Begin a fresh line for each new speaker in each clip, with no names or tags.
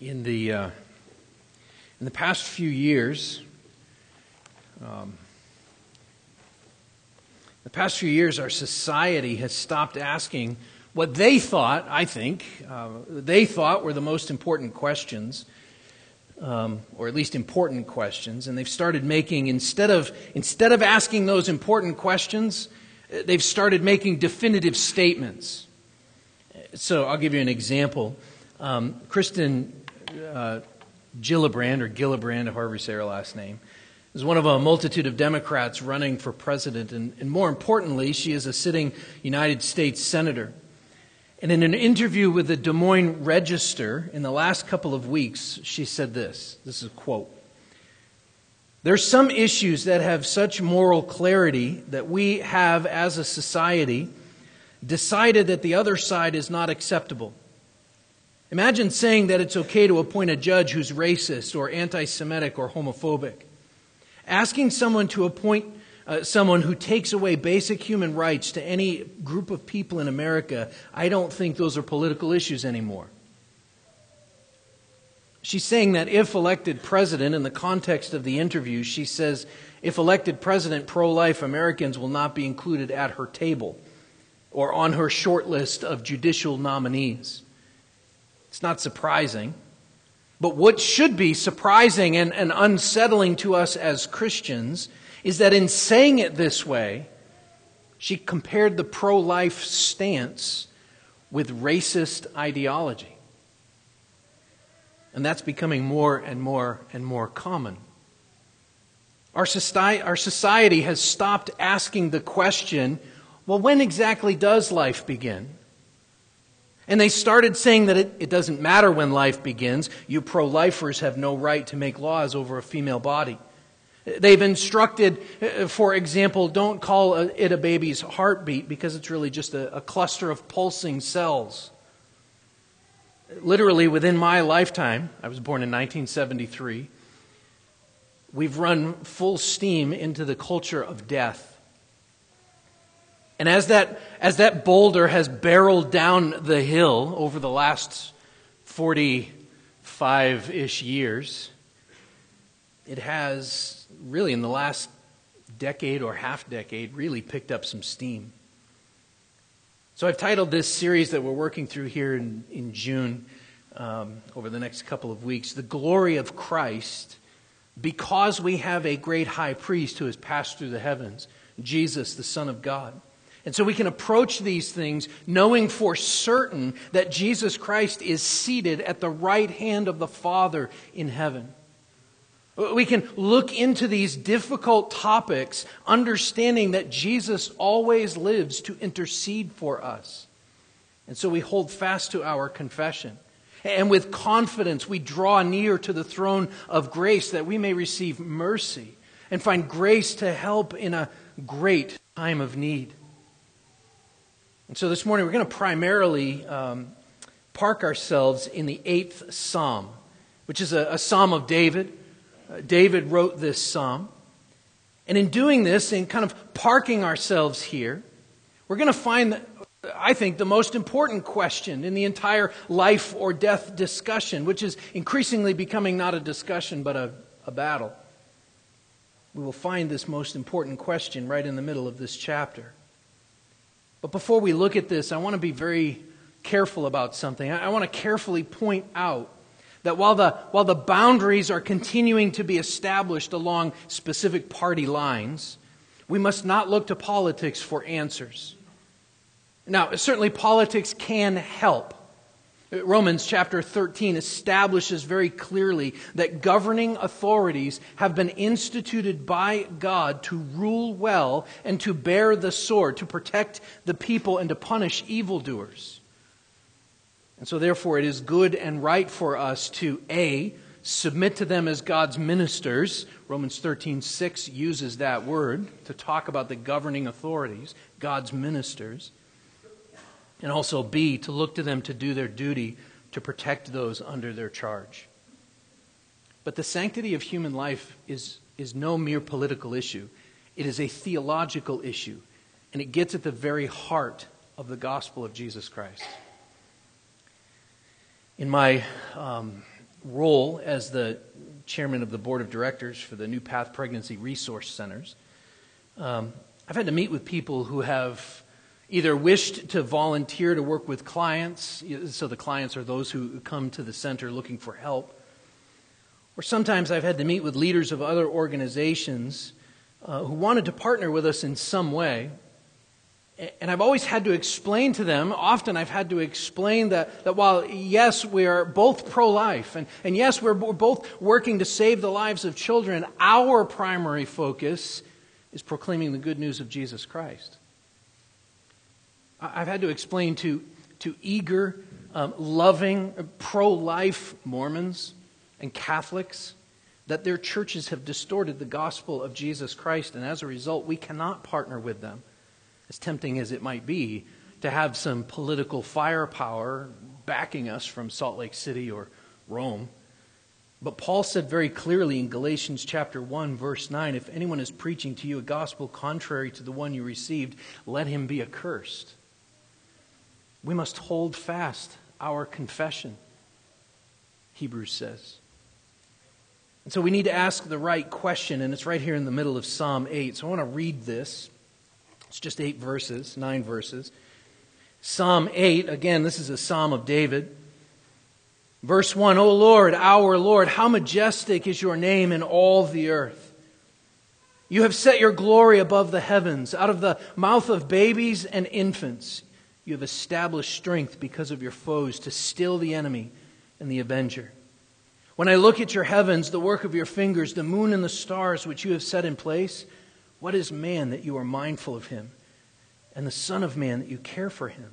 in the uh, in the past few years, um, the past few years, our society has stopped asking what they thought. I think uh, they thought were the most important questions, um, or at least important questions, and they've started making instead of instead of asking those important questions, they've started making definitive statements. So I'll give you an example. Um, Kristen uh, Gillibrand, or Gillibrand, however you say her last name, is one of a multitude of Democrats running for president. And, and more importantly, she is a sitting United States Senator. And in an interview with the Des Moines Register in the last couple of weeks, she said this this is a quote. There's some issues that have such moral clarity that we have, as a society, decided that the other side is not acceptable. Imagine saying that it's okay to appoint a judge who's racist or anti Semitic or homophobic. Asking someone to appoint uh, someone who takes away basic human rights to any group of people in America, I don't think those are political issues anymore. She's saying that if elected president, in the context of the interview, she says, if elected president, pro life Americans will not be included at her table or on her short list of judicial nominees. It's not surprising. But what should be surprising and, and unsettling to us as Christians is that in saying it this way, she compared the pro life stance with racist ideology. And that's becoming more and more and more common. Our society, our society has stopped asking the question well, when exactly does life begin? And they started saying that it, it doesn't matter when life begins. You pro lifers have no right to make laws over a female body. They've instructed, uh, for example, don't call it a baby's heartbeat because it's really just a, a cluster of pulsing cells. Literally, within my lifetime, I was born in 1973, we've run full steam into the culture of death. And as that, as that boulder has barreled down the hill over the last 45 ish years, it has really, in the last decade or half decade, really picked up some steam. So I've titled this series that we're working through here in, in June um, over the next couple of weeks, The Glory of Christ, because we have a great high priest who has passed through the heavens, Jesus, the Son of God. And so we can approach these things knowing for certain that Jesus Christ is seated at the right hand of the Father in heaven. We can look into these difficult topics understanding that Jesus always lives to intercede for us. And so we hold fast to our confession. And with confidence, we draw near to the throne of grace that we may receive mercy and find grace to help in a great time of need. And so this morning we're going to primarily um, park ourselves in the eighth psalm, which is a, a psalm of David. Uh, David wrote this psalm. And in doing this, in kind of parking ourselves here, we're going to find, that, I think, the most important question in the entire life or death discussion, which is increasingly becoming not a discussion but a, a battle. We will find this most important question right in the middle of this chapter. But before we look at this, I want to be very careful about something. I want to carefully point out that while the, while the boundaries are continuing to be established along specific party lines, we must not look to politics for answers. Now, certainly politics can help. Romans chapter 13 establishes very clearly that governing authorities have been instituted by God to rule well and to bear the sword, to protect the people and to punish evildoers. And so, therefore, it is good and right for us to A, submit to them as God's ministers. Romans 13 6 uses that word to talk about the governing authorities, God's ministers and also B, to look to them to do their duty to protect those under their charge. But the sanctity of human life is, is no mere political issue, it is a theological issue, and it gets at the very heart of the gospel of Jesus Christ. In my um, role as the chairman of the board of directors for the New Path Pregnancy Resource Centers, um, I've had to meet with people who have either wished to volunteer to work with clients, so the clients are those who come to the center looking for help, or sometimes I've had to meet with leaders of other organizations uh, who wanted to partner with us in some way. And I've always had to explain to them, often I've had to explain that, that while, yes, we are both pro life, and, and yes, we're, we're both working to save the lives of children, our primary focus is proclaiming the good news of Jesus Christ. I've had to explain to, to eager, um, loving, pro life Mormons and Catholics that their churches have distorted the gospel of Jesus Christ, and as a result, we cannot partner with them, as tempting as it might be, to have some political firepower backing us from Salt Lake City or Rome. But Paul said very clearly in Galatians chapter 1 verse 9, if anyone is preaching to you a gospel contrary to the one you received, let him be accursed. We must hold fast our confession, Hebrews says. And so we need to ask the right question, and it's right here in the middle of Psalm 8. So I want to read this. It's just eight verses, nine verses. Psalm 8, again, this is a psalm of David. Verse 1 O Lord, our Lord, how majestic is your name in all the earth. You have set your glory above the heavens. Out of the mouth of babies and infants, you have established strength because of your foes to still the enemy and the avenger. When I look at your heavens, the work of your fingers, the moon and the stars which you have set in place, what is man that you are mindful of him, and the Son of Man that you care for him?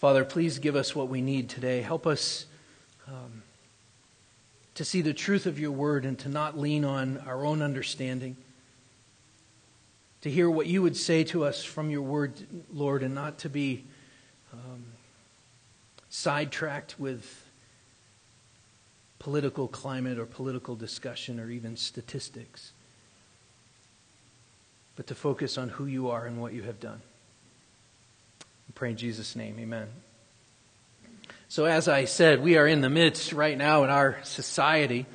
Father, please give us what we need today. Help us um, to see the truth of your word and to not lean on our own understanding. To hear what you would say to us from your word, Lord, and not to be um, sidetracked with political climate or political discussion or even statistics, but to focus on who you are and what you have done. I pray in Jesus' name, amen. So, as I said, we are in the midst right now in our society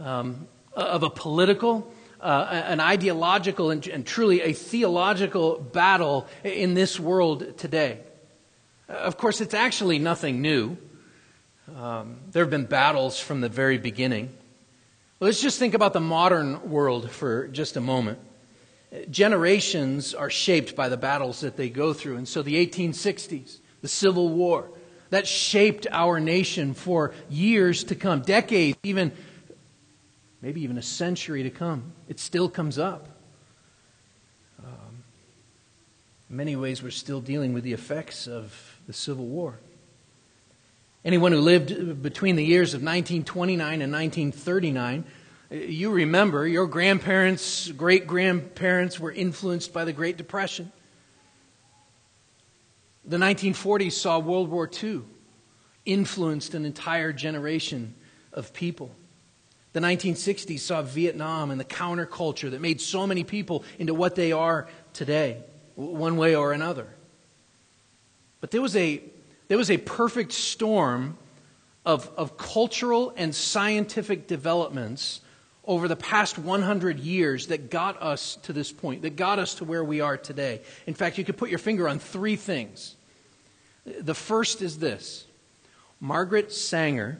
um, of a political, uh, an ideological, and, and, truly a theological battle in this world today. Of course, it's actually nothing new. Um, there have been battles from the very beginning. Let's just think about the modern world for just a moment generations are shaped by the battles that they go through. And so the 1860s, the Civil War, that shaped our nation for years to come, decades, even maybe even a century to come. It still comes up. Um, many ways, we're still dealing with the effects of the Civil War. Anyone who lived between the years of 1929 and 1939 you remember your grandparents, great grandparents were influenced by the Great Depression. The 1940s saw World War II, influenced an entire generation of people. The 1960s saw Vietnam and the counterculture that made so many people into what they are today, one way or another. But there was a, there was a perfect storm of, of cultural and scientific developments over the past 100 years that got us to this point, that got us to where we are today. In fact, you could put your finger on three things. The first is this Margaret Sanger,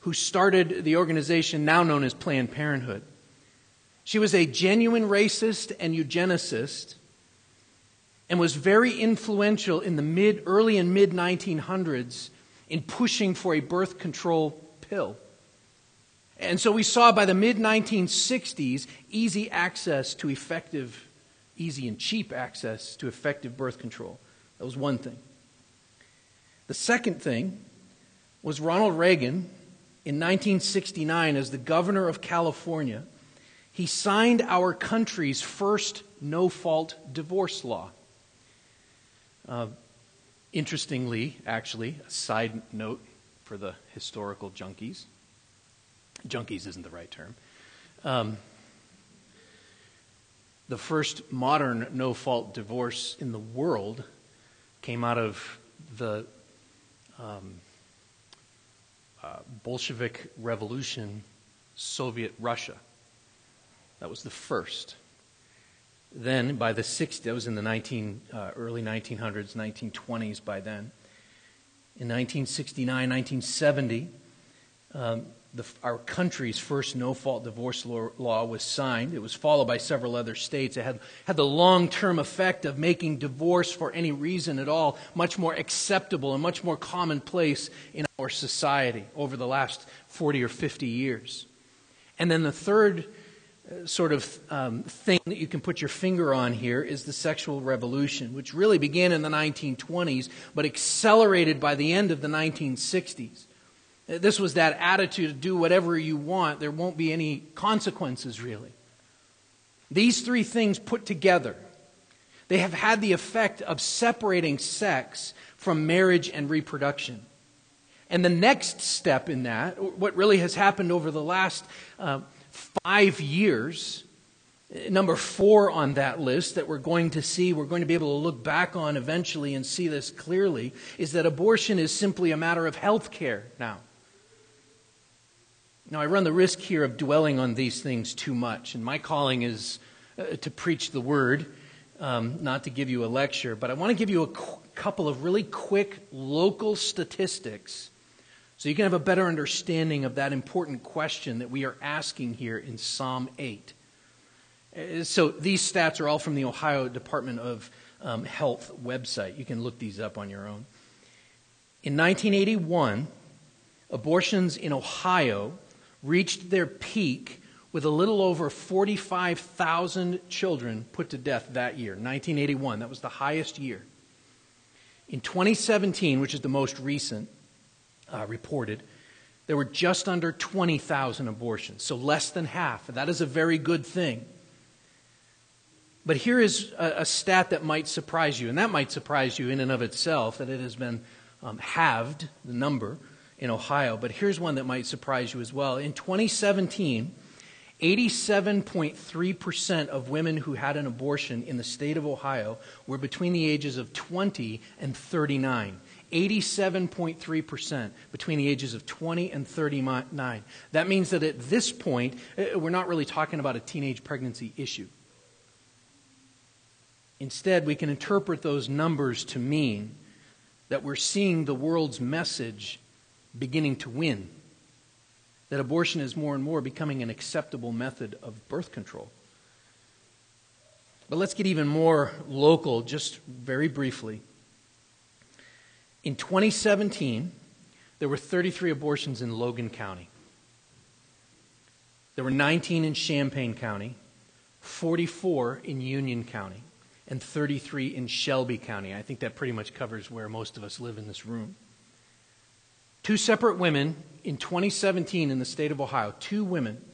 who started the organization now known as Planned Parenthood. She was a genuine racist and eugenicist and was very influential in the mid, early and mid 1900s in pushing for a birth control pill. And so we saw by the mid 1960s easy access to effective, easy and cheap access to effective birth control. That was one thing. The second thing was Ronald Reagan in 1969 as the governor of California, he signed our country's first no fault divorce law. Uh, interestingly, actually, a side note for the historical junkies junkies isn't the right term. Um, the first modern no fault divorce in the world came out of the um, uh, Bolshevik Revolution, Soviet Russia. That was the first. Then, by the 60s, that was in the 19, uh, early 1900s, 1920s by then. In 1969, 1970, um, the, our country's first no fault divorce law, law, was signed. It was followed by several other states. It had, had the long term effect of making divorce for any reason at all much more acceptable and much more commonplace in our society over the last 40 or 50 years. And then the third uh, sort of um, thing that you can put your finger on here is the sexual revolution, which really began in the 1920s but accelerated by the end of the 1960s. This was that attitude do whatever you want, there won't be any consequences, really. These three things put together, they have had the effect of separating sex from marriage and reproduction. And the next step in that, what really has happened over the last uh, five years, number four on that list that we're going to see, we're going to be able to look back on eventually and see this clearly, is that abortion is simply a matter of health care now. Now, I run the risk here of dwelling on these things too much, and my calling is uh, to preach the word, um, not to give you a lecture, but I want to give you a qu- couple of really quick local statistics so you can have a better understanding of that important question that we are asking here in Psalm 8. Uh, so these stats are all from the Ohio Department of um, Health website. You can look these up on your own. In 1981, abortions in Ohio reached their peak with a little over 45,000 children put to death that year, 1981. That was the highest year. In 2017, which is the most recent uh, reported, there were just under 20,000 abortions, so less than half. That is a very good thing. But here is a, a, stat that might surprise you, and that might surprise you in and of itself that it has been um, halved, the number in Ohio, but here's one that might surprise you as well. In 2017, 87.3% of women who had an abortion in the state of Ohio were between the ages of 20 and 39. 87.3% between the ages of 20 and 39. That means that at this point, uh, we're not really talking about a teenage pregnancy issue. Instead, we can interpret those numbers to mean that we're seeing the world's message beginning to win. That abortion is more and more becoming an acceptable method of birth control. But let's get even more local, just very briefly. In 2017, there were 33 abortions in Logan County. There were 19 in Champaign County, 44 in Union County, and 33 in Shelby County. I think that pretty much covers where most of us live in this room. Two separate women in 2017 in the state of Ohio, two women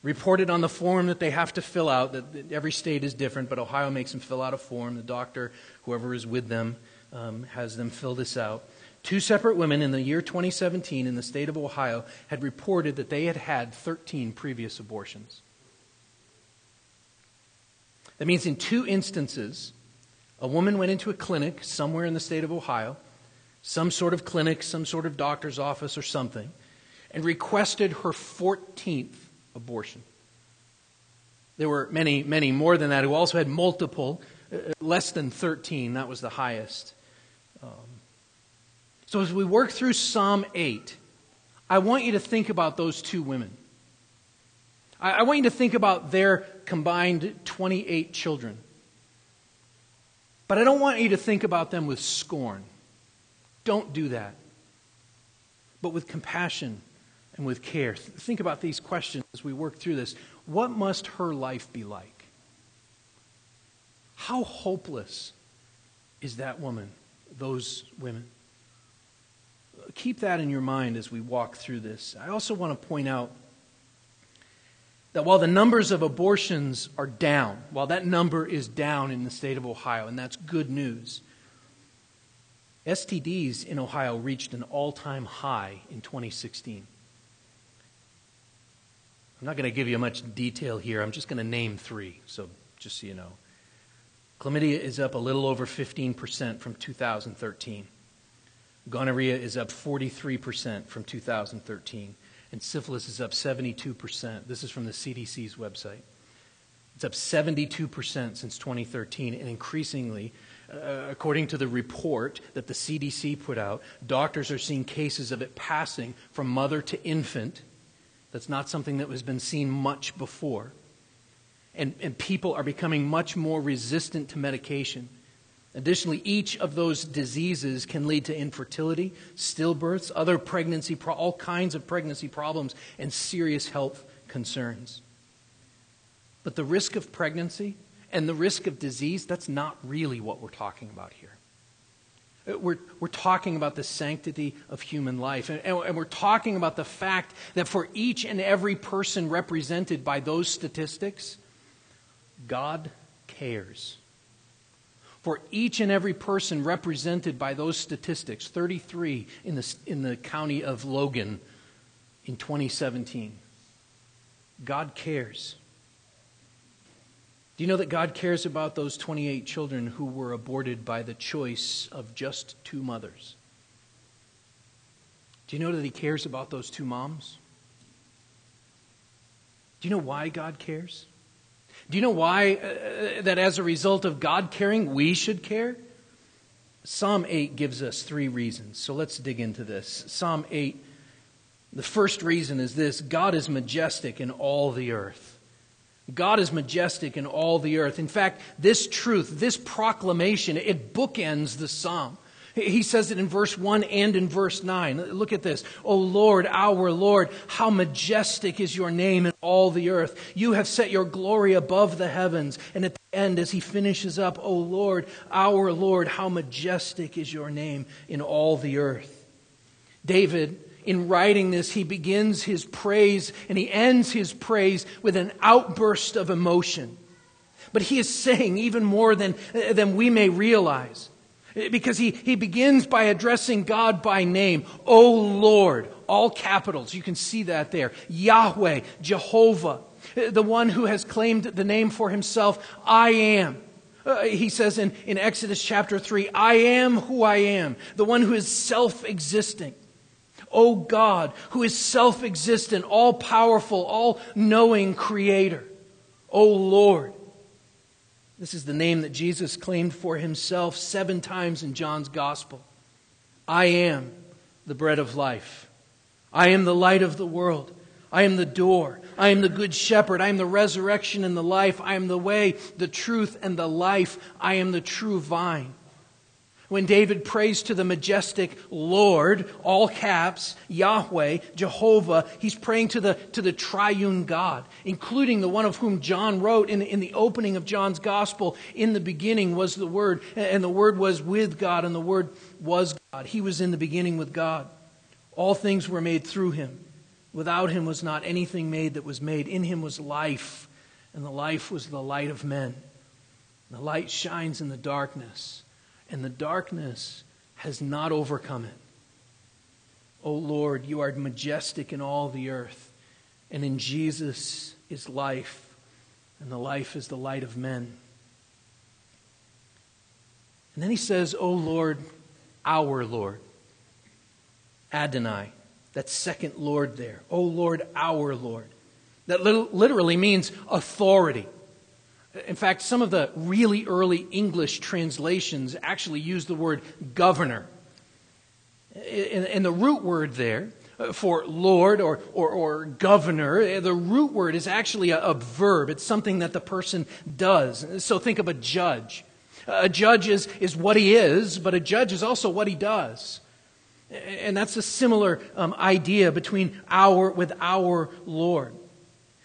reported on the form that they have to fill out that every state is different but ohio makes them fill out a form. The doctor whoever is with them um, has them fill this out. Two separate women in the year 2017 in the state of ohio had reported that they had had 13 previous abortions. That means in two instances a woman went into a clinic somewhere in the state of ohio some sort of clinic, some sort of doctor's office or something, and requested her 14th abortion. There were many, many more than that who also had multiple, uh, less than 13. That was the highest. Um, so as we work through Psalm 8, I want you to think about those two women. I, I want you to think about their combined 28 children. But I don't want you to think about them with scorn. Don't do that. But with compassion and with care. Think about these questions as we work through this. What must her life be like? How hopeless is that woman, those women? keep that in your mind as we walk through this. I also want to point out that while the numbers of abortions are down, while that number is down in the state of Ohio, and that's good news, STDs in Ohio reached an all time high in 2016. I'm not going to give you much detail here. I'm just going to name three, so just so you know. Chlamydia is up a little over 15% from 2013. Gonorrhea is up 43% from 2013. And syphilis is up 72%. This is from the CDC's website. It's up 72% since 2013, and increasingly, uh, according to the report that the CDC put out, doctors are seeing cases of it passing from mother to infant. That's not something that has been seen much before. And, and people are becoming much more resistant to medication. Additionally, each of those diseases can lead to infertility, stillbirths, other pregnancy, all kinds of pregnancy problems, and serious health concerns. But the risk of pregnancy and the risk of disease, that's not really what we're talking about here. Uh, we're, we're talking about the sanctity of human life. And, and, we're talking about the fact that for each and every person represented by those statistics, God cares. For each and every person represented by those statistics, 33 in the, in the county of Logan in 2017, God cares. Do you know that God cares about those 28 children who were aborted by the choice of just two mothers? Do you know that He cares about those two moms? Do you know why God cares? Do you know why uh, that as a result of God caring, we should care? Psalm 8 gives us three reasons. So let's dig into this. Psalm 8, the first reason is this God is majestic in all the earth. God is majestic in all the earth. In fact, this truth, this proclamation, it bookends the psalm. He says it in verse 1 and in verse 9. Look at this. O Lord, our Lord, how majestic is your name in all the earth. You have set your glory above the heavens. And at the end, as he finishes up, O Lord, our Lord, how majestic is your name in all the earth. David in writing this, he begins his praise and he ends his praise with an outburst of emotion. But he is saying even more than, than we may realize. Because he, he begins by addressing God by name. O Lord, all capitals. You can see that there. Yahweh, Jehovah, the one who has claimed the name for himself, I am. Uh, he says in, in Exodus chapter 3, I am who I am, the one who is self existing. O God, who is self existent, all powerful, all knowing creator. O Lord. This is the name that Jesus claimed for himself seven times in John's gospel. I am the bread of life. I am the light of the world. I am the door. I am the good shepherd. I am the resurrection and the life. I am the way, the truth, and the life. I am the true vine. When David prays to the majestic Lord, all caps, Yahweh, Jehovah, he's praying to the, to the triune God, including the one of whom John wrote in, in the opening of John's gospel. In the beginning was the Word, and the Word was with God, and the Word was God. He was in the beginning with God. All things were made through him. Without him was not anything made that was made. In him was life, and the life was the light of men. The light shines in the darkness and the darkness has not overcome it. O oh Lord, you are majestic in all the earth, and in Jesus is life, and the life is the light of men. And then he says, O oh Lord, our Lord. Adonai, that second Lord there. O oh Lord, our Lord. That literally means authority. In fact, some of the really early English translations actually use the word governor. And the root word there uh, for Lord or, or, or governor, uh, the root word is actually a, a verb. It's something that the person does. So think of a judge. A judge is, is what he is, but a judge is also what he does. And that's a similar um, idea between our with our Lord.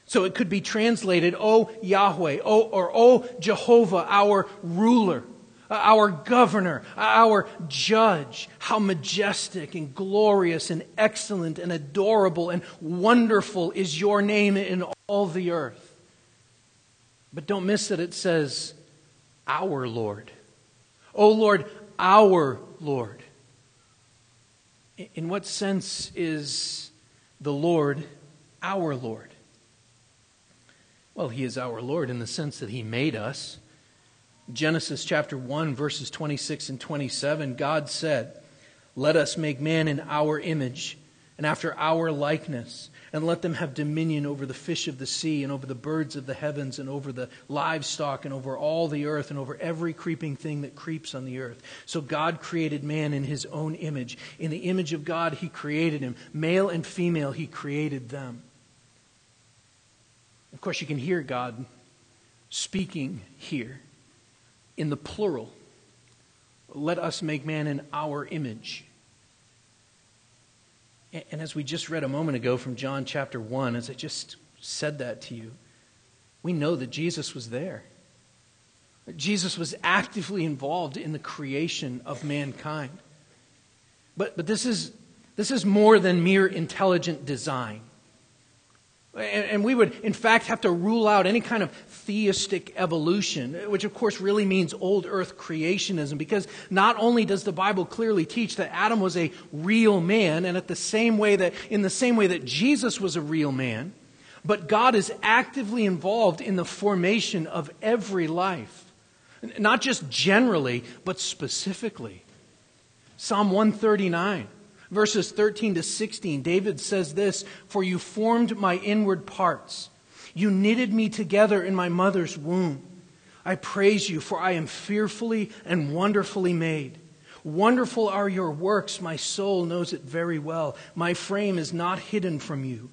So it could be translated, O Yahweh, O, or O Jehovah, our ruler, our governor, our judge. How majestic and glorious and excellent and adorable and wonderful is your name in all the earth. But don't miss that it says, Our Lord. Oh Lord, our Lord. In what sense is the Lord our Lord? Well, He is our Lord in the sense that He made us. Genesis chapter 1, verses 26 and 27, God said, Let us make man in our image and after our likeness, and let them have dominion over the fish of the sea, and over the birds of the heavens, and over the livestock, and over all the earth, and over every creeping thing that creeps on the earth. So God created man in his own image. In the image of God, he created him. Male and female, he created them. Of course, you can hear God speaking here in the plural. Let us make man in our image. And as we just read a moment ago from John chapter 1, as I just said that to you, we know that Jesus was there. Jesus was actively involved in the creation of mankind. But, but this, is, this is more than mere intelligent design. And we would, in fact, have to rule out any kind of theistic evolution, which of course really means old earth creationism, because not only does the Bible clearly teach that Adam was a real man, and at the same way that, in the same way that Jesus was a real man, but God is actively involved in the formation of every life. Not just generally, but specifically. Psalm 139 verses 13 to 16, David says this For you formed my inward parts, you knitted me together in my mother's womb. I praise you, for I am fearfully and wonderfully made. Wonderful are your works, my soul knows it very well. My frame is not hidden from you.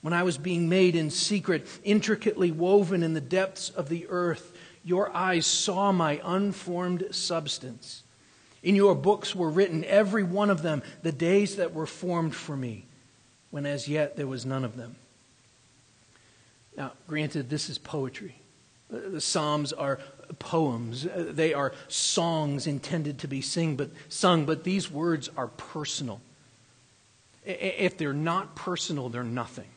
When I was being made in secret, intricately woven in the depths of the earth, your eyes saw my unformed substance. In your books were written, every one of them, the days that were formed for me, when as yet there was none of them. Now, granted, this is poetry. Uh, the Psalms are poems. Uh, they are songs intended to be sing, but, sung, but these words are personal. If they're not personal, they're nothing.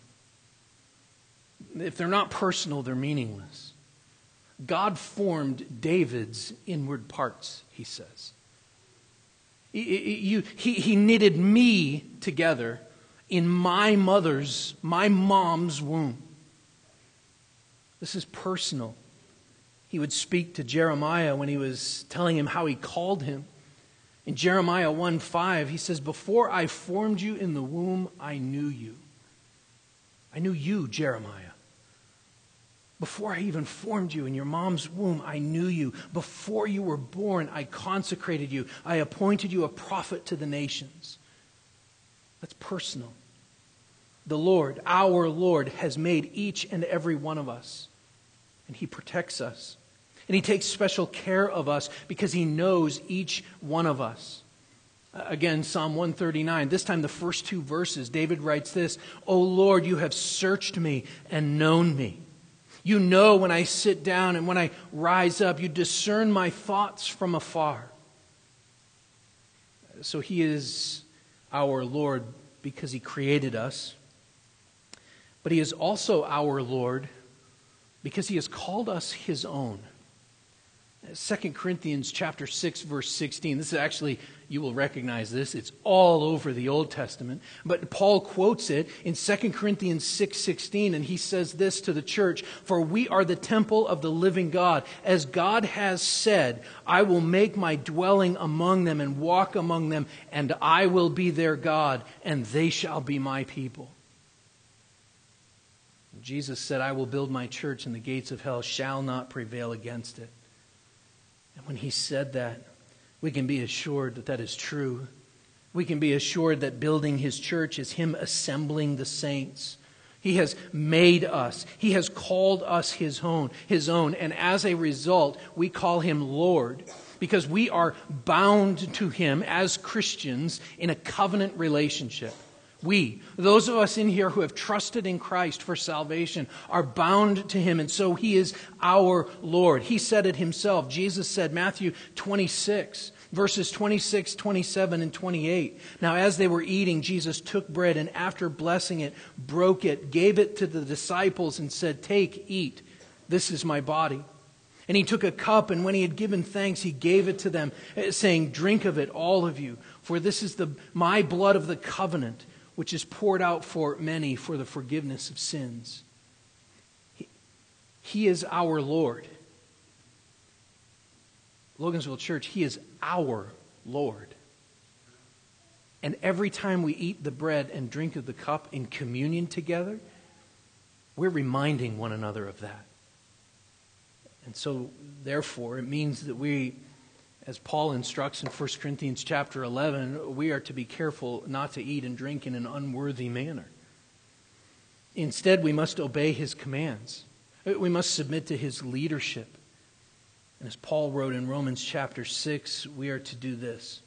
If they're not personal, they're meaningless. God formed David's inward parts, he says. He, he, he knitted me together in my mother's, my mom's womb. This is personal. He would speak to Jeremiah when he was telling him how he called him. In Jeremiah 1 5, he says, Before I formed you in the womb, I knew you. I knew you, Jeremiah. Before I even formed you in your mom's womb, I knew you. Before you were born, I consecrated you. I appointed you a prophet to the nations. That's personal. The Lord, our Lord, has made each and every one of us, and He protects us. And He takes special care of us because He knows each one of us. Again, Psalm 139. This time, the first two verses, David writes this O Lord, you have searched me and known me. You know when I sit down and when I rise up. You discern my thoughts from afar. So he is our Lord because he created us. But he is also our Lord because he has called us his own. 2 Corinthians chapter 6 verse 16. This is actually you will recognize this. It's all over the Old Testament. But Paul quotes it in 2 Corinthians 6:16 and he says this to the church, "For we are the temple of the living God. As God has said, I will make my dwelling among them and walk among them, and I will be their God, and they shall be my people." Jesus said, I will build my church, and the gates of hell shall not prevail against it. And when he said that, we can be assured that that is true. We can be assured that building his church is him assembling the saints. He has made us. He has called us his own, his own, and as a result, we call him Lord because we are bound to him as Christians in a covenant relationship. We, those of us in here who have trusted in Christ for salvation, are bound to him, and so he is our Lord. He said it himself. Jesus said, Matthew 26, verses 26, 27, and 28. Now, as they were eating, Jesus took bread and after blessing it, broke it, gave it to the disciples, and said, Take, eat. This is my body. And he took a cup, and when he had given thanks, he gave it to them, saying, Drink of it, all of you, for this is the, my blood of the covenant which is poured out for many for the forgiveness of sins. He, he is our Lord. Logansville Church, He is our Lord. And every time we eat the bread and drink of the cup in communion together, we're reminding one another of that. And so, therefore, it means that we as Paul instructs in 1 Corinthians chapter 11, we are to be careful not to eat and drink in an unworthy manner. Instead, we must obey his commands. We must submit to his leadership. And as Paul wrote in Romans chapter 6, we are to do this.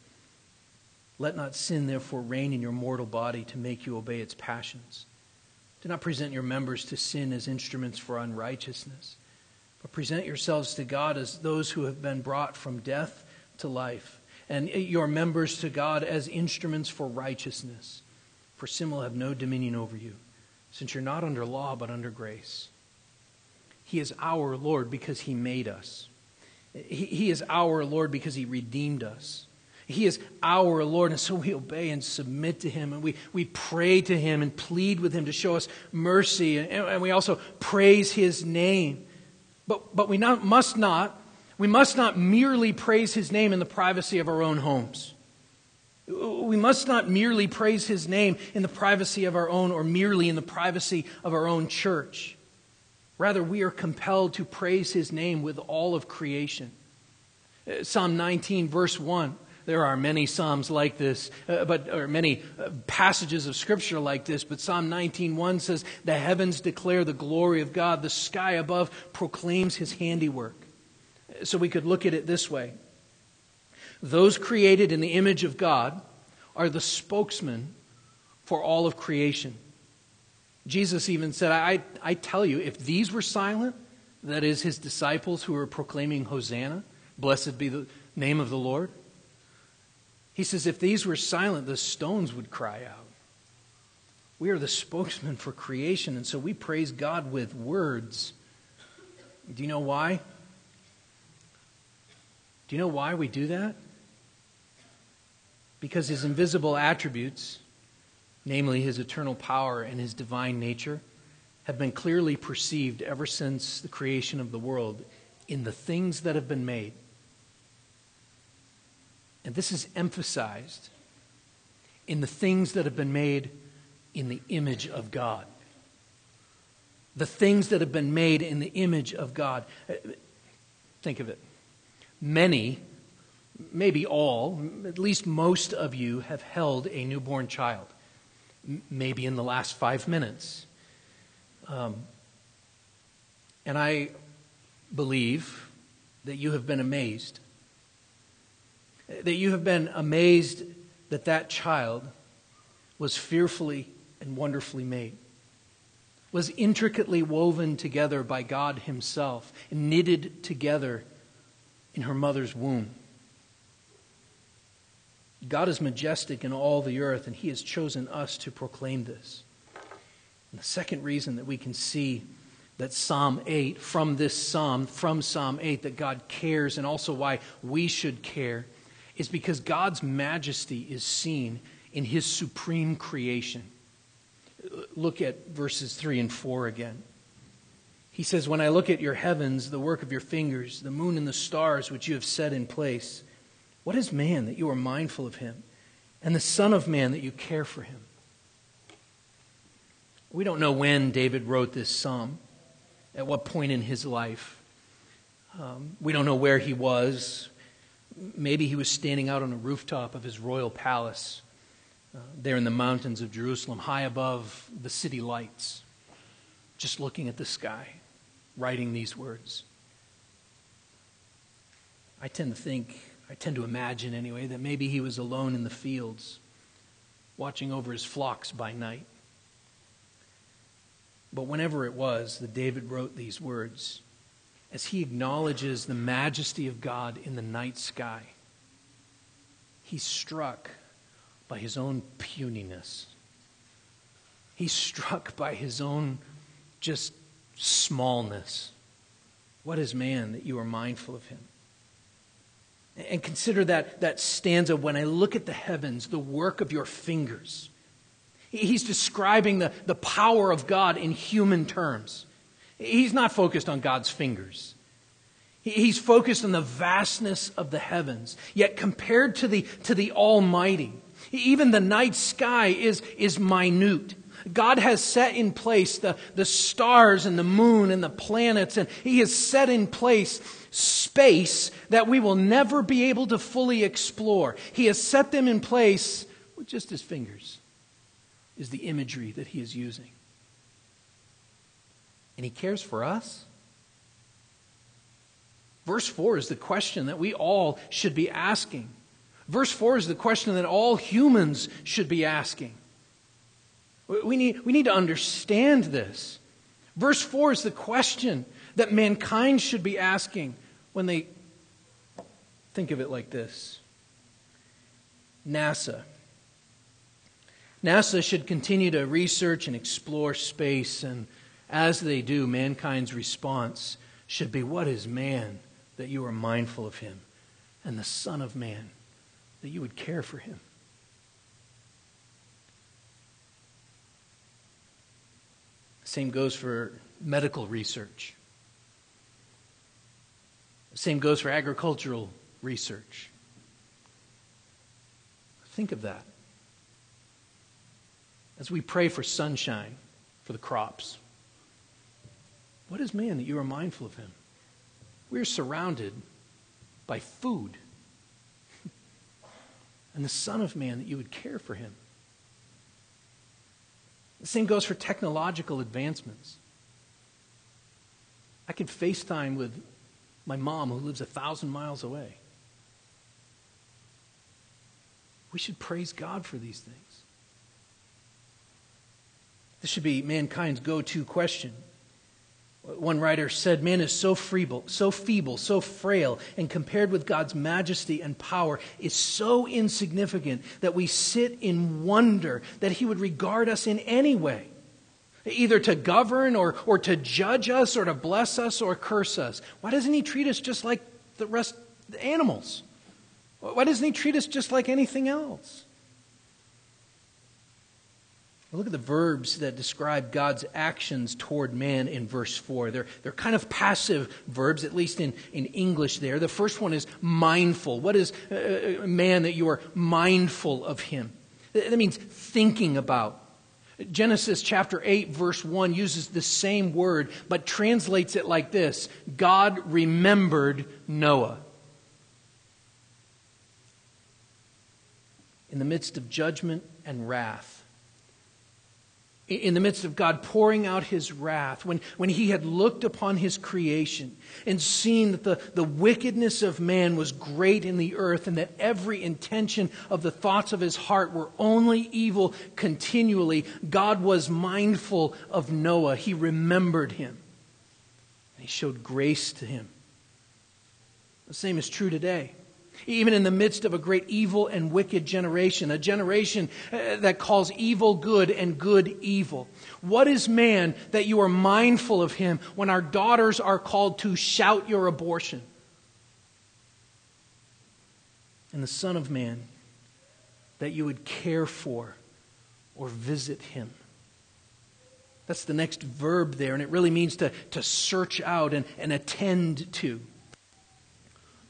Let not sin, therefore, reign in your mortal body to make you obey its passions. Do not present your members to sin as instruments for unrighteousness, but present yourselves to God as those who have been brought from death to life, and your members to God as instruments for righteousness. For sin will have no dominion over you, since you're not under law, but under grace. He is our Lord because he made us. He, is our Lord because he redeemed us. He is our Lord, and so we obey and submit to Him, and we, we pray to Him and plead with Him to show us mercy, and, and we also praise His name. But, but we not, must not we must not merely praise his name in the privacy of our own homes. We must not merely praise his name in the privacy of our own or merely in the privacy of our own church. Rather, we are compelled to praise his name with all of creation. Uh, Psalm 19, verse 1. There are many psalms like this, uh, but or many uh, passages of scripture like this. But Psalm 19:1 says, "The heavens declare the glory of God; the sky above proclaims His handiwork." So we could look at it this way those created in the image of God are the spokesman for all of creation. Jesus even said, I, I tell you, if these were silent, that is, his disciples who were proclaiming Hosanna, blessed be the name of the Lord, he says, if these were silent, the stones would cry out. We are the spokesman for creation, and so we praise God with words. Do you know why? Do you know why we do that? Because his invisible attributes, namely his eternal power and his divine nature, have been clearly perceived ever since the creation of the world in the things that have been made. And this is emphasized in the things that have been made in the image of God. The things that have been made in the image of God. Uh, think of it. Many, maybe all, at least most of you have held a newborn child, maybe in the last five minutes. Um, and I believe that you have been amazed. That you have been amazed that that child was fearfully and wonderfully made, was intricately woven together by God Himself, knitted together in her mother's womb. God is majestic in all the earth, and He has chosen us to proclaim this. And the second reason that we can see that Psalm 8, from this psalm, from Psalm 8, that God cares, and also why we should care, is because God's majesty is seen in His supreme creation. Look at verses 3 and 4 again. He says, When I look at your heavens, the work of your fingers, the moon and the stars which you have set in place, what is man that you are mindful of him, and the Son of Man that you care for him? We don't know when David wrote this psalm, at what point in his life. Um, we don't know where he was. Maybe he was standing out on a rooftop of his royal palace uh, there in the mountains of Jerusalem, high above the city lights, just looking at the sky writing these words. I tend to think, I tend to imagine anyway, that maybe he was alone in the fields, watching over his flocks by night. But whenever it was that David wrote these words, as he acknowledges the majesty of God in the night sky, he's struck by his own puniness. He's struck by his own just smallness. What is man that you are mindful of him? And consider that, that stanza when I look at the heavens, the work of your fingers. He's describing the, the power of God in human terms. He's not focused on God's fingers. He's focused on the vastness of the heavens. Yet compared to the, to the Almighty, even the night sky is, is minute. God has set in place the, the stars and the moon and the planets, and He has set in place space that we will never be able to fully explore. He has set them in place with just His fingers, is the imagery that He is using. And He cares for us. Verse 4 is the question that we all should be asking. Verse 4 is the question that all humans should be asking. We need, we need to understand this. Verse 4 is the question that mankind should be asking when they think of it like this NASA. NASA should continue to research and explore space, and as they do, mankind's response should be What is man that you are mindful of him? And the Son of Man that you would care for him. Same goes for medical research. Same goes for agricultural research. Think of that. As we pray for sunshine for the crops, what is man that you are mindful of him? We are surrounded by food. and the Son of Man that you would care for him. The same goes for technological advancements. I can FaceTime with my mom who lives a thousand miles away. We should praise God for these things. This should be mankind's go to question. One writer said, Man is so feeble, so feeble, so frail, and compared with God's majesty and power, is so insignificant that we sit in wonder that He would regard us in any way, either to govern or, or to judge us or to bless us or curse us. Why doesn't He treat us just like the rest the animals? Why doesn't He treat us just like anything else? Look at the verbs that describe God's actions toward man in verse 4. They're, they're kind of passive verbs, at least in, in English there. The first one is mindful. What is uh, uh man that you are mindful of him? That means thinking about. Genesis chapter 8, verse 1 uses the same word, but translates it like this God remembered Noah. In the midst of judgment and wrath, in the midst of God pouring out his wrath, when, when he had looked upon his creation and seen that the, the wickedness of man was great in the earth and that every intention of the thoughts of his heart were only evil continually, God was mindful of Noah. He remembered him. And he showed grace to him. The same is true today even in the midst of a great evil and wicked generation, a generation uh, that calls evil good and good evil. What is man that you are mindful of him when our daughters are called to shout your abortion? And the Son of Man that you would care for or visit him. That's the next verb there, and it really means to, to search out and, and attend to.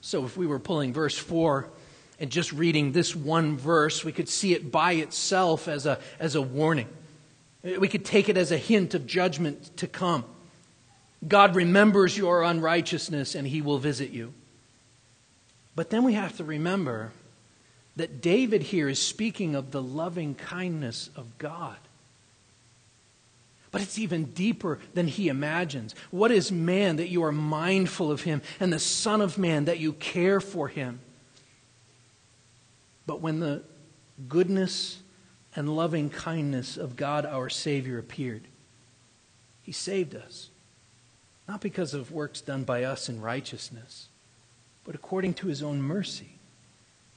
So if we were pulling verse 4 and just reading this one verse, we could see it by itself as a, as a warning. We could take it as a hint of judgment to come. God remembers your unrighteousness and he will visit you. But then we have to remember that David here is speaking of the loving kindness of God. But it's even deeper than he imagines. What is man that you are mindful of him, and the Son of Man that you care for him? But when the goodness and loving kindness of God our Savior appeared. He saved us, not because of works done by us in righteousness, but according to his own mercy,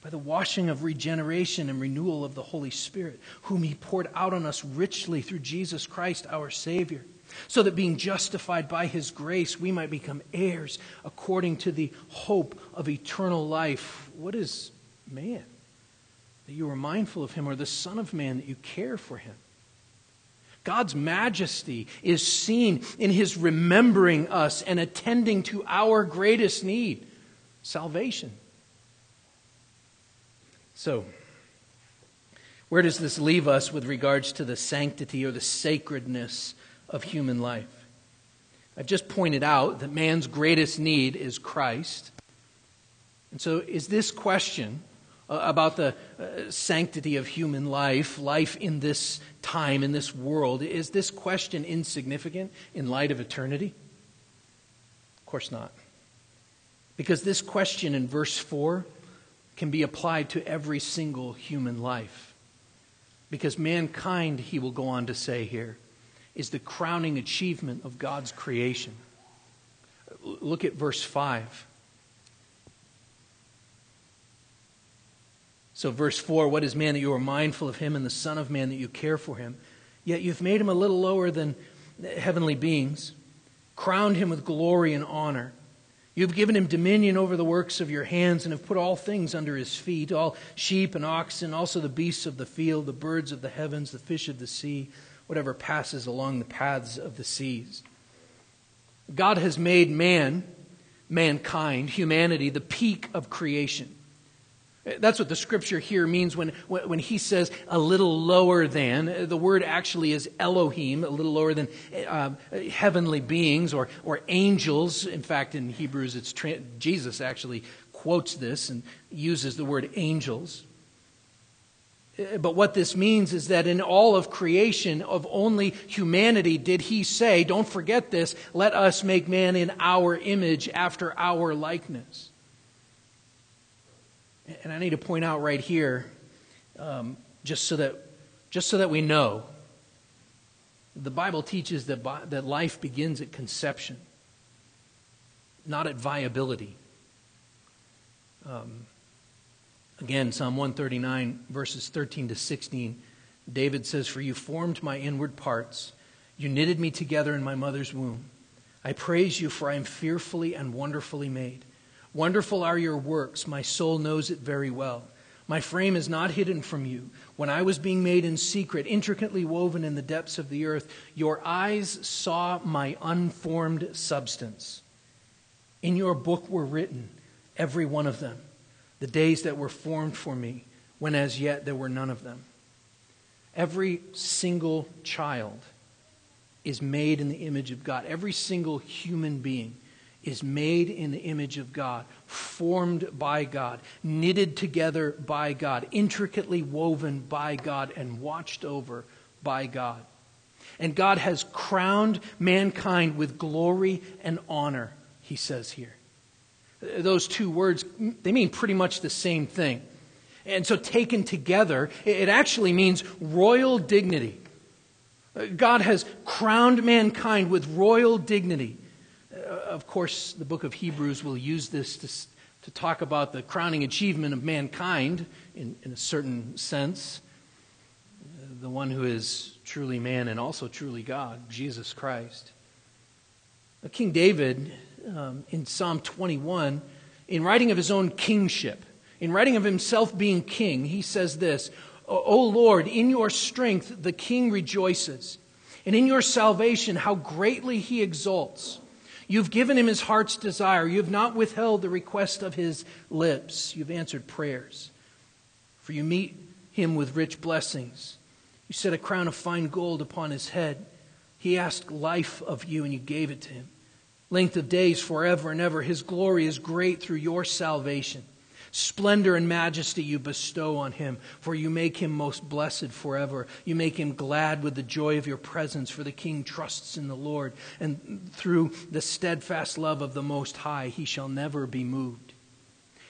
by the washing of regeneration and renewal of the Holy Spirit, whom he poured out on us richly through Jesus Christ our Savior, so that being justified by his grace, we might become heirs according to the hope of eternal life. What is man? That you are mindful of him, or the Son of Man, that you care for him. God's majesty is seen in his remembering us and attending to our greatest need salvation. So, where does this leave us with regards to the sanctity or the sacredness of human life? I've just pointed out that man's greatest need is Christ. And so, is this question uh, about the uh, sanctity of human life, life in this time, in this world, is this question insignificant in light of eternity? Of course not. Because this question in verse 4 can be applied to every single human life. Because mankind, he will go on to say here, is the crowning achievement of God's creation. Look at verse 5. So, verse 4 What is man that you are mindful of him, and the Son of Man that you care for him? Yet you've made him a little lower than heavenly beings, crowned him with glory and honor. You've given him dominion over the works of your hands, and have put all things under his feet all sheep and oxen, also the beasts of the field, the birds of the heavens, the fish of the sea, whatever passes along the paths of the seas. God has made man, mankind, humanity, the peak of creation. That's what the scripture here means when, when he says a little lower than. The word actually is Elohim, a little lower than uh, heavenly beings or, or angels. In fact, in Hebrews, it's Jesus actually quotes this and uses the word angels. But what this means is that in all of creation, of only humanity, did he say, don't forget this, let us make man in our image after our likeness. And I need to point out right here, um, just so that just so that we know, the Bible teaches that, that life begins at conception, not at viability. Um, again, Psalm 139, verses 13 to 16, David says, For you formed my inward parts, you knitted me together in my mother's womb. I praise you, for I am fearfully and wonderfully made. Wonderful are your works. My soul knows it very well. My frame is not hidden from you. When I was being made in secret, intricately woven in the depths of the earth, your eyes saw my unformed substance. In your book were written, every one of them, the days that were formed for me, when as yet there were none of them. Every single child is made in the image of God. Every single human being is made in the image of God, formed by God, knitted together by God, intricately woven by God, and watched over by God. And God has crowned mankind with glory and honor, he says here. Those two words, they mean pretty much the same thing. And so, taken together, it actually means royal dignity. God has crowned mankind with royal dignity of course, the book of Hebrews will use this to, to talk about the crowning achievement of mankind in, in a certain sense. The one who is truly man and also truly God, Jesus Christ. King David, um, in Psalm 21, in writing of his own kingship, in writing of himself being king, he says this O Lord, in your strength the king rejoices, and in your salvation how greatly he exults. You've given him his heart's desire. You have not withheld the request of his lips. You've answered prayers. For you meet him with rich blessings. You set a crown of fine gold upon his head. He asked life of you, and you gave it to him. Length of days forever and ever. His glory is great through your salvation. Splendor and majesty you bestow on him, for you make him most blessed forever. You make him glad with the joy of your presence, for the king trusts in the Lord, and through the steadfast love of the Most High, he shall never be moved.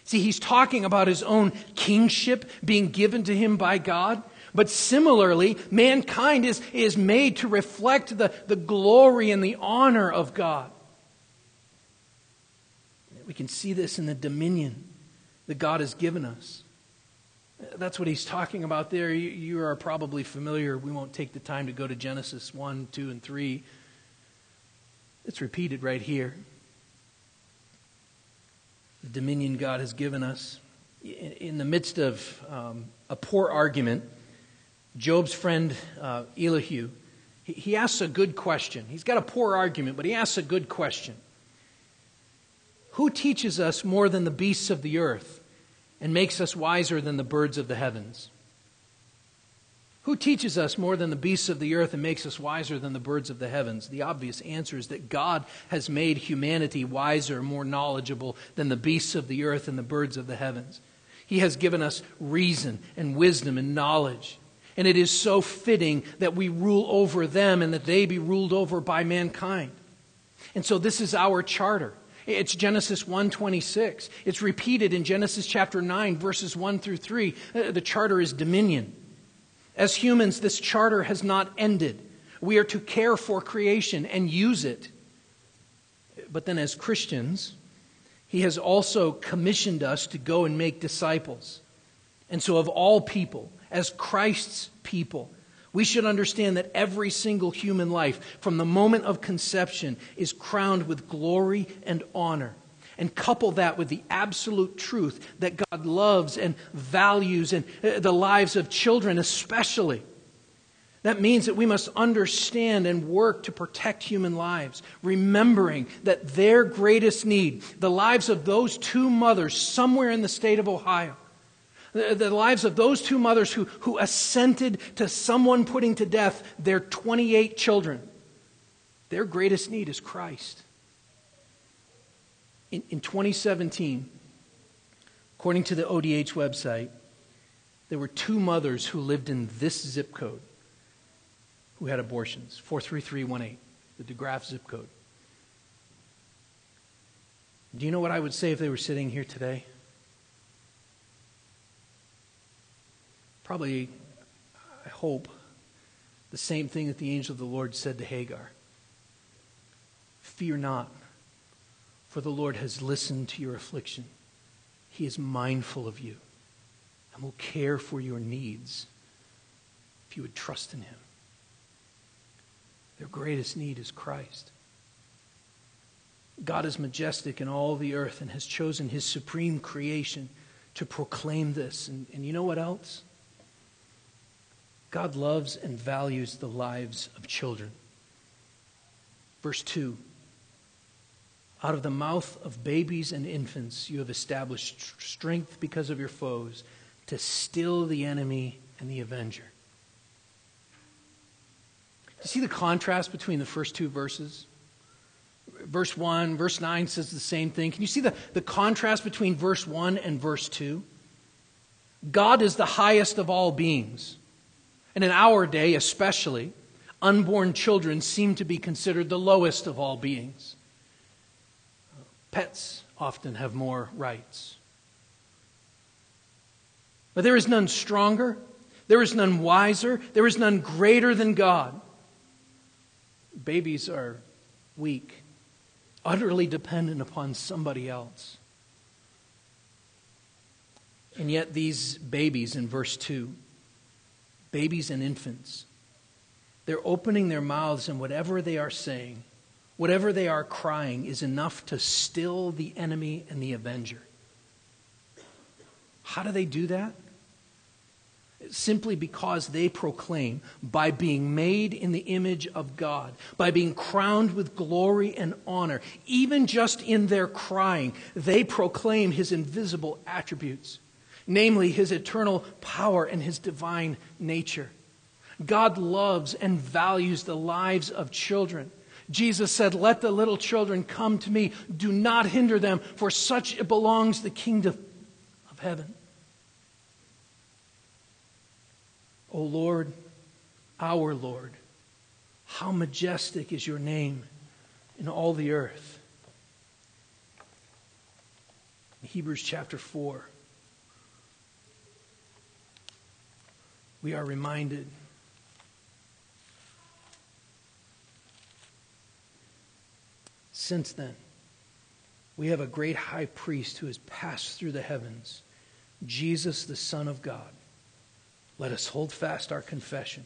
See, he's talking about his own kingship being given to him by God, But similarly, mankind is, is made to reflect the, the glory and the honor of God. We can see this in the dominion that God has given us. That's what he's talking about there. You, are probably familiar. We won't take the time to go to Genesis 1, 2, and 3. It's repeated right here. The dominion God has given us. In, in the midst of um, a poor argument, Job's friend uh, Elihu, he, he asks a good question. He's got a poor argument, but he asks a good question. Who teaches us more than the beasts of the earth and makes us wiser than the birds of the heavens? Who teaches us more than the beasts of the earth and makes us wiser than the birds of the heavens? The obvious answer is that God has made humanity wiser, more knowledgeable than the beasts of the earth and the birds of the heavens. He has given us reason and wisdom and knowledge. And it is so fitting that we rule over them and that they be ruled over by mankind. And so this is our charter. It's Genesis 1:26. It's repeated in Genesis chapter 9 verses 1 through 3. Uh, the charter is dominion. As humans, this charter has not ended. We are to care for creation and use it. But then as Christians, he has also commissioned us to go and make disciples. And so of all people, as Christ's people, we should understand that every single human life, from the moment of conception, is crowned with glory and honor. And couple that with the absolute truth that God loves and values and uh, the lives of children, especially. That means that we must understand and work to protect human lives, remembering that their greatest need, the lives of those two mothers somewhere in the state of Ohio, the, the lives of those two mothers who, who assented to someone putting to death their 28 children. Their greatest need is Christ. In, in 2017, according to the ODH website, there were two mothers who lived in this zip code who had abortions 43318, the DeGraff zip code. Do you know what I would say if they were sitting here today? Probably, I hope, the same thing that the angel of the Lord said to Hagar Fear not, for the Lord has listened to your affliction. He is mindful of you and will care for your needs if you would trust in Him. Their greatest need is Christ. God is majestic in all the earth and has chosen His supreme creation to proclaim this. And, and you know what else? God loves and values the lives of children. Verse 2 Out of the mouth of babies and infants, you have established strength because of your foes to still the enemy and the avenger. You see the contrast between the first two verses? Verse 1, verse 9 says the same thing. Can you see the, the contrast between verse 1 and verse 2? God is the highest of all beings. And in our day, especially, unborn children seem to be considered the lowest of all beings. Pets often have more rights. But there is none stronger, there is none wiser, there is none greater than God. Babies are weak, utterly dependent upon somebody else. And yet, these babies in verse 2 babies and infants. They're opening their mouths, and whatever they are saying, whatever they are crying, is enough to still the enemy and the avenger. How do they do that? Simply because they proclaim, by being made in the image of God, by being crowned with glory and honor, even just in their crying, they proclaim his invisible attributes namely his eternal power and his divine nature. God loves and values the lives of children. Jesus said, Let the little children come to me. Do not hinder them, for such it belongs the kingdom of heaven. O Lord, our Lord, how majestic is your name in all the earth. Hebrews chapter 4. We are reminded since then, we have a great high priest who has passed through the heavens, Jesus, the Son of God. Let us hold fast our confession,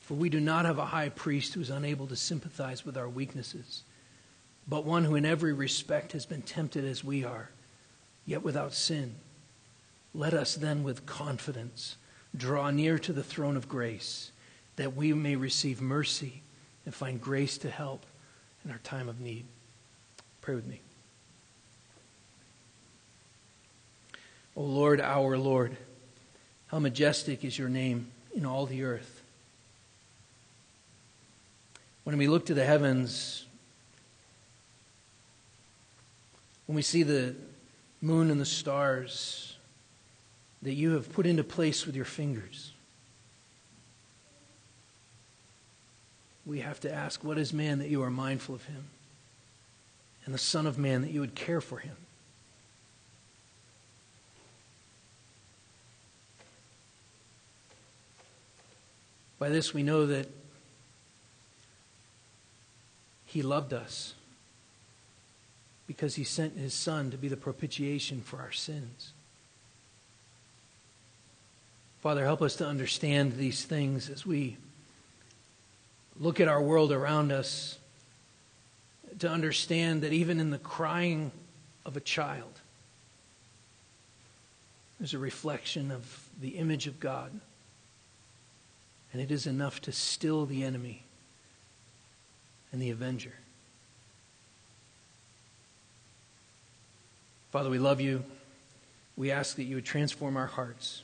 for we do not have a high priest who is unable to sympathize with our weaknesses, but one who in every respect has been tempted as we are, yet without sin. Let us then with confidence draw near to the throne of grace, that we may receive mercy and find grace to help in our time of need. Pray with me. O Lord, our Lord, how majestic is your name in all the earth. When we look to the heavens, when we see the moon and the stars that you have put into place with your fingers, we have to ask, What is man that you are mindful of him? And the Son of Man that you would care for him? By this we know that He loved us because He sent His Son to be the propitiation for our sins. Father, help us to understand these things as we look at our world around us, to understand that even in the crying of a child, there's a reflection of the image of God. And it is enough to still the enemy and the avenger. Father, we love you. We ask that you would transform our hearts.